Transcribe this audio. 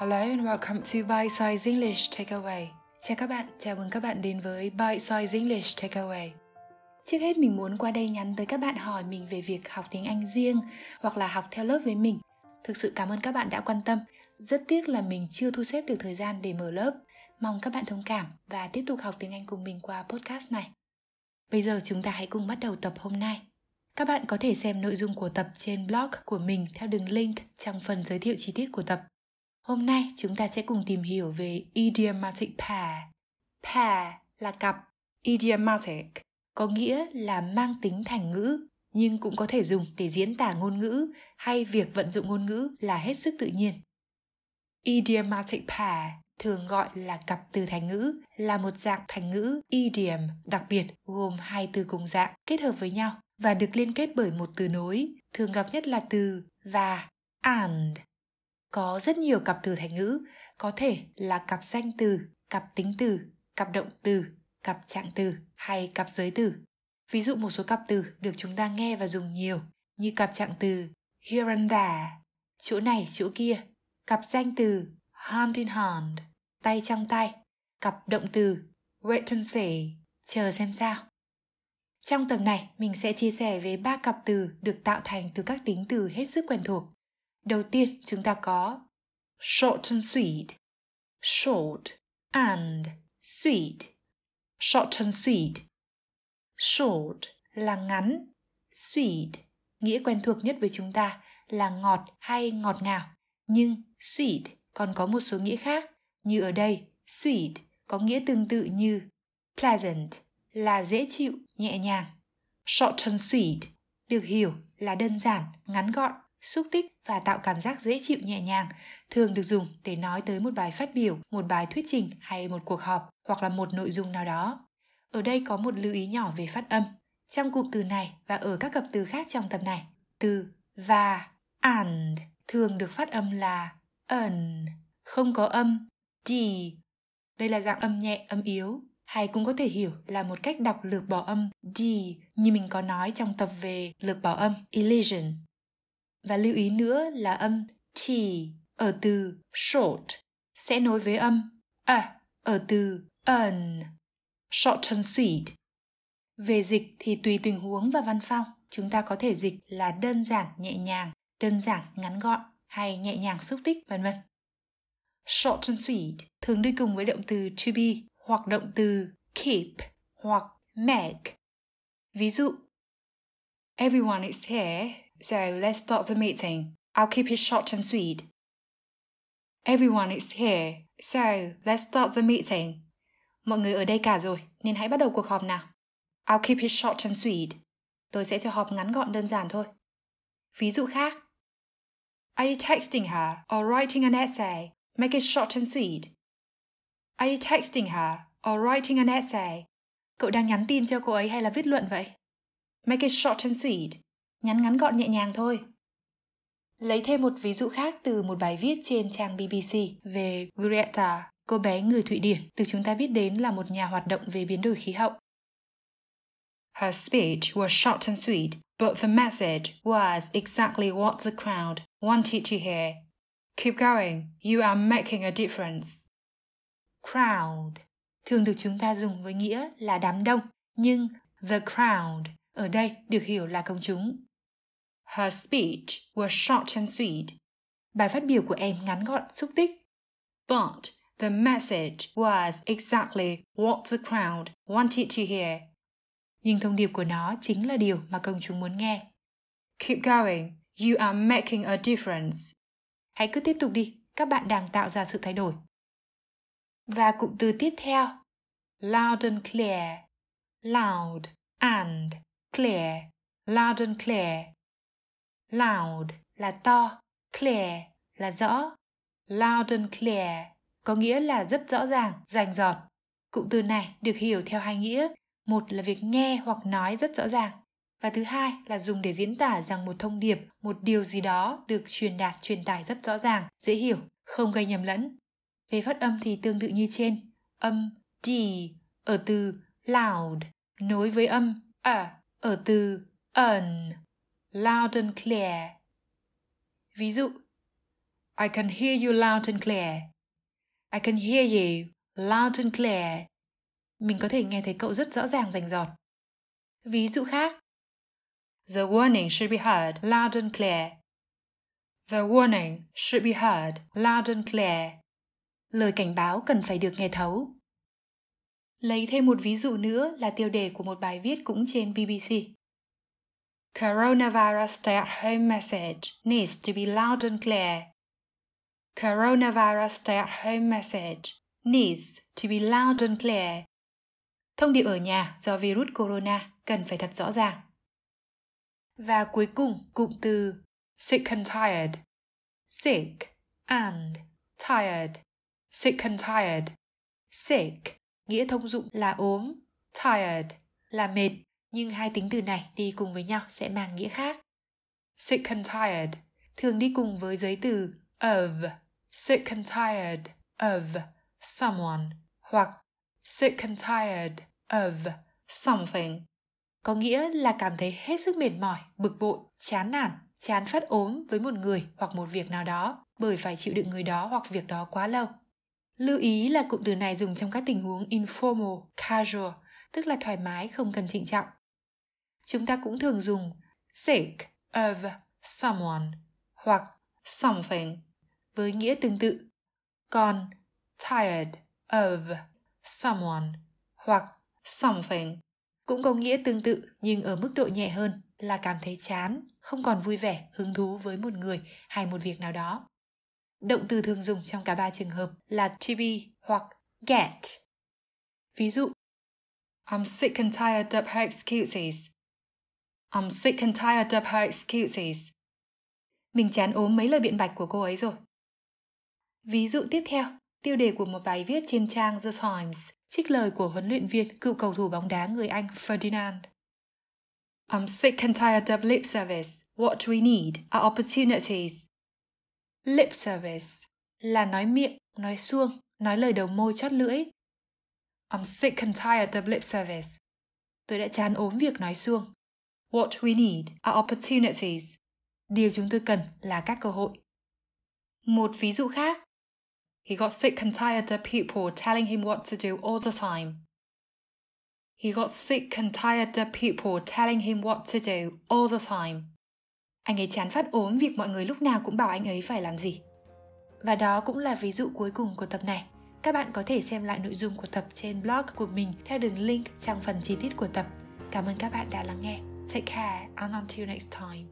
Hello and welcome to Bite Size English Takeaway. Chào các bạn, chào mừng các bạn đến với Bite Size English Takeaway. Trước hết mình muốn qua đây nhắn tới các bạn hỏi mình về việc học tiếng Anh riêng hoặc là học theo lớp với mình. Thực sự cảm ơn các bạn đã quan tâm. Rất tiếc là mình chưa thu xếp được thời gian để mở lớp. Mong các bạn thông cảm và tiếp tục học tiếng Anh cùng mình qua podcast này. Bây giờ chúng ta hãy cùng bắt đầu tập hôm nay. Các bạn có thể xem nội dung của tập trên blog của mình theo đường link trong phần giới thiệu chi tiết của tập. Hôm nay chúng ta sẽ cùng tìm hiểu về idiomatic pair. Pair là cặp, idiomatic có nghĩa là mang tính thành ngữ, nhưng cũng có thể dùng để diễn tả ngôn ngữ hay việc vận dụng ngôn ngữ là hết sức tự nhiên. Idiomatic pair thường gọi là cặp từ thành ngữ là một dạng thành ngữ idiom đặc biệt gồm hai từ cùng dạng kết hợp với nhau và được liên kết bởi một từ nối, thường gặp nhất là từ và and. Có rất nhiều cặp từ thành ngữ, có thể là cặp danh từ, cặp tính từ, cặp động từ, cặp trạng từ hay cặp giới từ. Ví dụ một số cặp từ được chúng ta nghe và dùng nhiều như cặp trạng từ here and there, chỗ này chỗ kia, cặp danh từ hand in hand, tay trong tay, cặp động từ wait and see, chờ xem sao. Trong tập này, mình sẽ chia sẻ về ba cặp từ được tạo thành từ các tính từ hết sức quen thuộc. Đầu tiên, chúng ta có short and sweet, short and sweet, short and sweet. Short là ngắn, sweet nghĩa quen thuộc nhất với chúng ta là ngọt hay ngọt ngào, nhưng sweet còn có một số nghĩa khác, như ở đây, sweet có nghĩa tương tự như pleasant là dễ chịu, nhẹ nhàng. Short and sweet được hiểu là đơn giản, ngắn gọn, xúc tích và tạo cảm giác dễ chịu nhẹ nhàng, thường được dùng để nói tới một bài phát biểu, một bài thuyết trình hay một cuộc họp hoặc là một nội dung nào đó. Ở đây có một lưu ý nhỏ về phát âm. Trong cụm từ này và ở các cặp từ khác trong tập này, từ và and thường được phát âm là ẩn, không có âm d. Đây là dạng âm nhẹ, âm yếu, hay cũng có thể hiểu là một cách đọc lược bỏ âm d như mình có nói trong tập về lược bỏ âm elision. Và lưu ý nữa là âm t ở từ short sẽ nối với âm a ở từ an short and sweet. Về dịch thì tùy tình huống và văn phong, chúng ta có thể dịch là đơn giản nhẹ nhàng, đơn giản ngắn gọn hay nhẹ nhàng xúc tích vân vân. Short and sweet thường đi cùng với động từ to be hoặc động từ keep hoặc make. Ví dụ Everyone is here, so let's start the meeting. I'll keep it short and sweet. Everyone is here, so let's start the meeting. Mọi người ở đây cả rồi, nên hãy bắt đầu cuộc họp nào. I'll keep it short and sweet. Tôi sẽ cho họp ngắn gọn đơn giản thôi. Ví dụ khác. Are you texting her or writing an essay? Make it short and sweet. Are you texting her or writing an essay? Cậu đang nhắn tin cho cô ấy hay là viết luận vậy? Make it short and sweet. Nhắn ngắn gọn nhẹ nhàng thôi. Lấy thêm một ví dụ khác từ một bài viết trên trang BBC về Greta, cô bé người Thụy Điển, được chúng ta biết đến là một nhà hoạt động về biến đổi khí hậu. Her speech was short and sweet, but the message was exactly what the crowd wanted to hear. Keep going, you are making a difference. Crowd thường được chúng ta dùng với nghĩa là đám đông, nhưng the crowd ở đây được hiểu là công chúng. Her speech was short and sweet. Bài phát biểu của em ngắn gọn xúc tích. But the message was exactly what the crowd wanted to hear. Nhưng thông điệp của nó chính là điều mà công chúng muốn nghe. Keep going, you are making a difference. Hãy cứ tiếp tục đi, các bạn đang tạo ra sự thay đổi. Và cụm từ tiếp theo, loud and clear, loud and clear, loud and clear. Loud là to, clear là rõ. Loud and clear có nghĩa là rất rõ ràng, rành rọt. Cụm từ này được hiểu theo hai nghĩa. Một là việc nghe hoặc nói rất rõ ràng. Và thứ hai là dùng để diễn tả rằng một thông điệp, một điều gì đó được truyền đạt, truyền tải rất rõ ràng, dễ hiểu, không gây nhầm lẫn. Về phát âm thì tương tự như trên. Âm D ở từ loud nối với âm a ở từ un. Loud and clear. Ví dụ, I can hear you loud and clear. I can hear you loud and clear. Mình có thể nghe thấy cậu rất rõ ràng rành rọt. Ví dụ khác. The warning should be heard loud and clear. The warning should be heard loud and clear. Lời cảnh báo cần phải được nghe thấu. Lấy thêm một ví dụ nữa là tiêu đề của một bài viết cũng trên BBC. Coronavirus stay at home message needs to be loud and clear. Coronavirus stay at home message needs to be loud and clear. Thông điệp ở nhà do virus corona cần phải thật rõ ràng. Và cuối cùng, cụm từ sick and tired. Sick and tired. Sick and tired. Sick nghĩa thông dụng là ốm, tired là mệt, nhưng hai tính từ này đi cùng với nhau sẽ mang nghĩa khác. Sick and tired thường đi cùng với giới từ of, sick and tired of someone hoặc sick and tired of something có nghĩa là cảm thấy hết sức mệt mỏi, bực bội, chán nản, chán phát ốm với một người hoặc một việc nào đó bởi phải chịu đựng người đó hoặc việc đó quá lâu. Lưu ý là cụm từ này dùng trong các tình huống informal, casual, tức là thoải mái không cần trịnh trọng. Chúng ta cũng thường dùng sick of someone hoặc something với nghĩa tương tự. Còn tired of someone hoặc something cũng có nghĩa tương tự nhưng ở mức độ nhẹ hơn là cảm thấy chán, không còn vui vẻ, hứng thú với một người hay một việc nào đó. Động từ thường dùng trong cả ba trường hợp là to be hoặc get. Ví dụ, I'm sick and tired of her excuses. I'm sick and tired of her excuses. Mình chán ốm mấy lời biện bạch của cô ấy rồi. Ví dụ tiếp theo, tiêu đề của một bài viết trên trang The Times, trích lời của huấn luyện viên cựu cầu thủ bóng đá người Anh Ferdinand. I'm sick and tired of lip service. What we need are opportunities. Lip service là nói miệng, nói suông, nói lời đầu môi chót lưỡi. I'm sick and tired of lip service. Tôi đã chán ốm việc nói suông. What we need are opportunities. Điều chúng tôi cần là các cơ hội. Một ví dụ khác. He got sick and tired of people telling him what to do all the time. He got sick and tired of people telling him what to do all the time. Anh ấy chán phát ốm việc mọi người lúc nào cũng bảo anh ấy phải làm gì. Và đó cũng là ví dụ cuối cùng của tập này. Các bạn có thể xem lại nội dung của tập trên blog của mình theo đường link trong phần chi tiết của tập. Cảm ơn các bạn đã lắng nghe. Take care and until next time.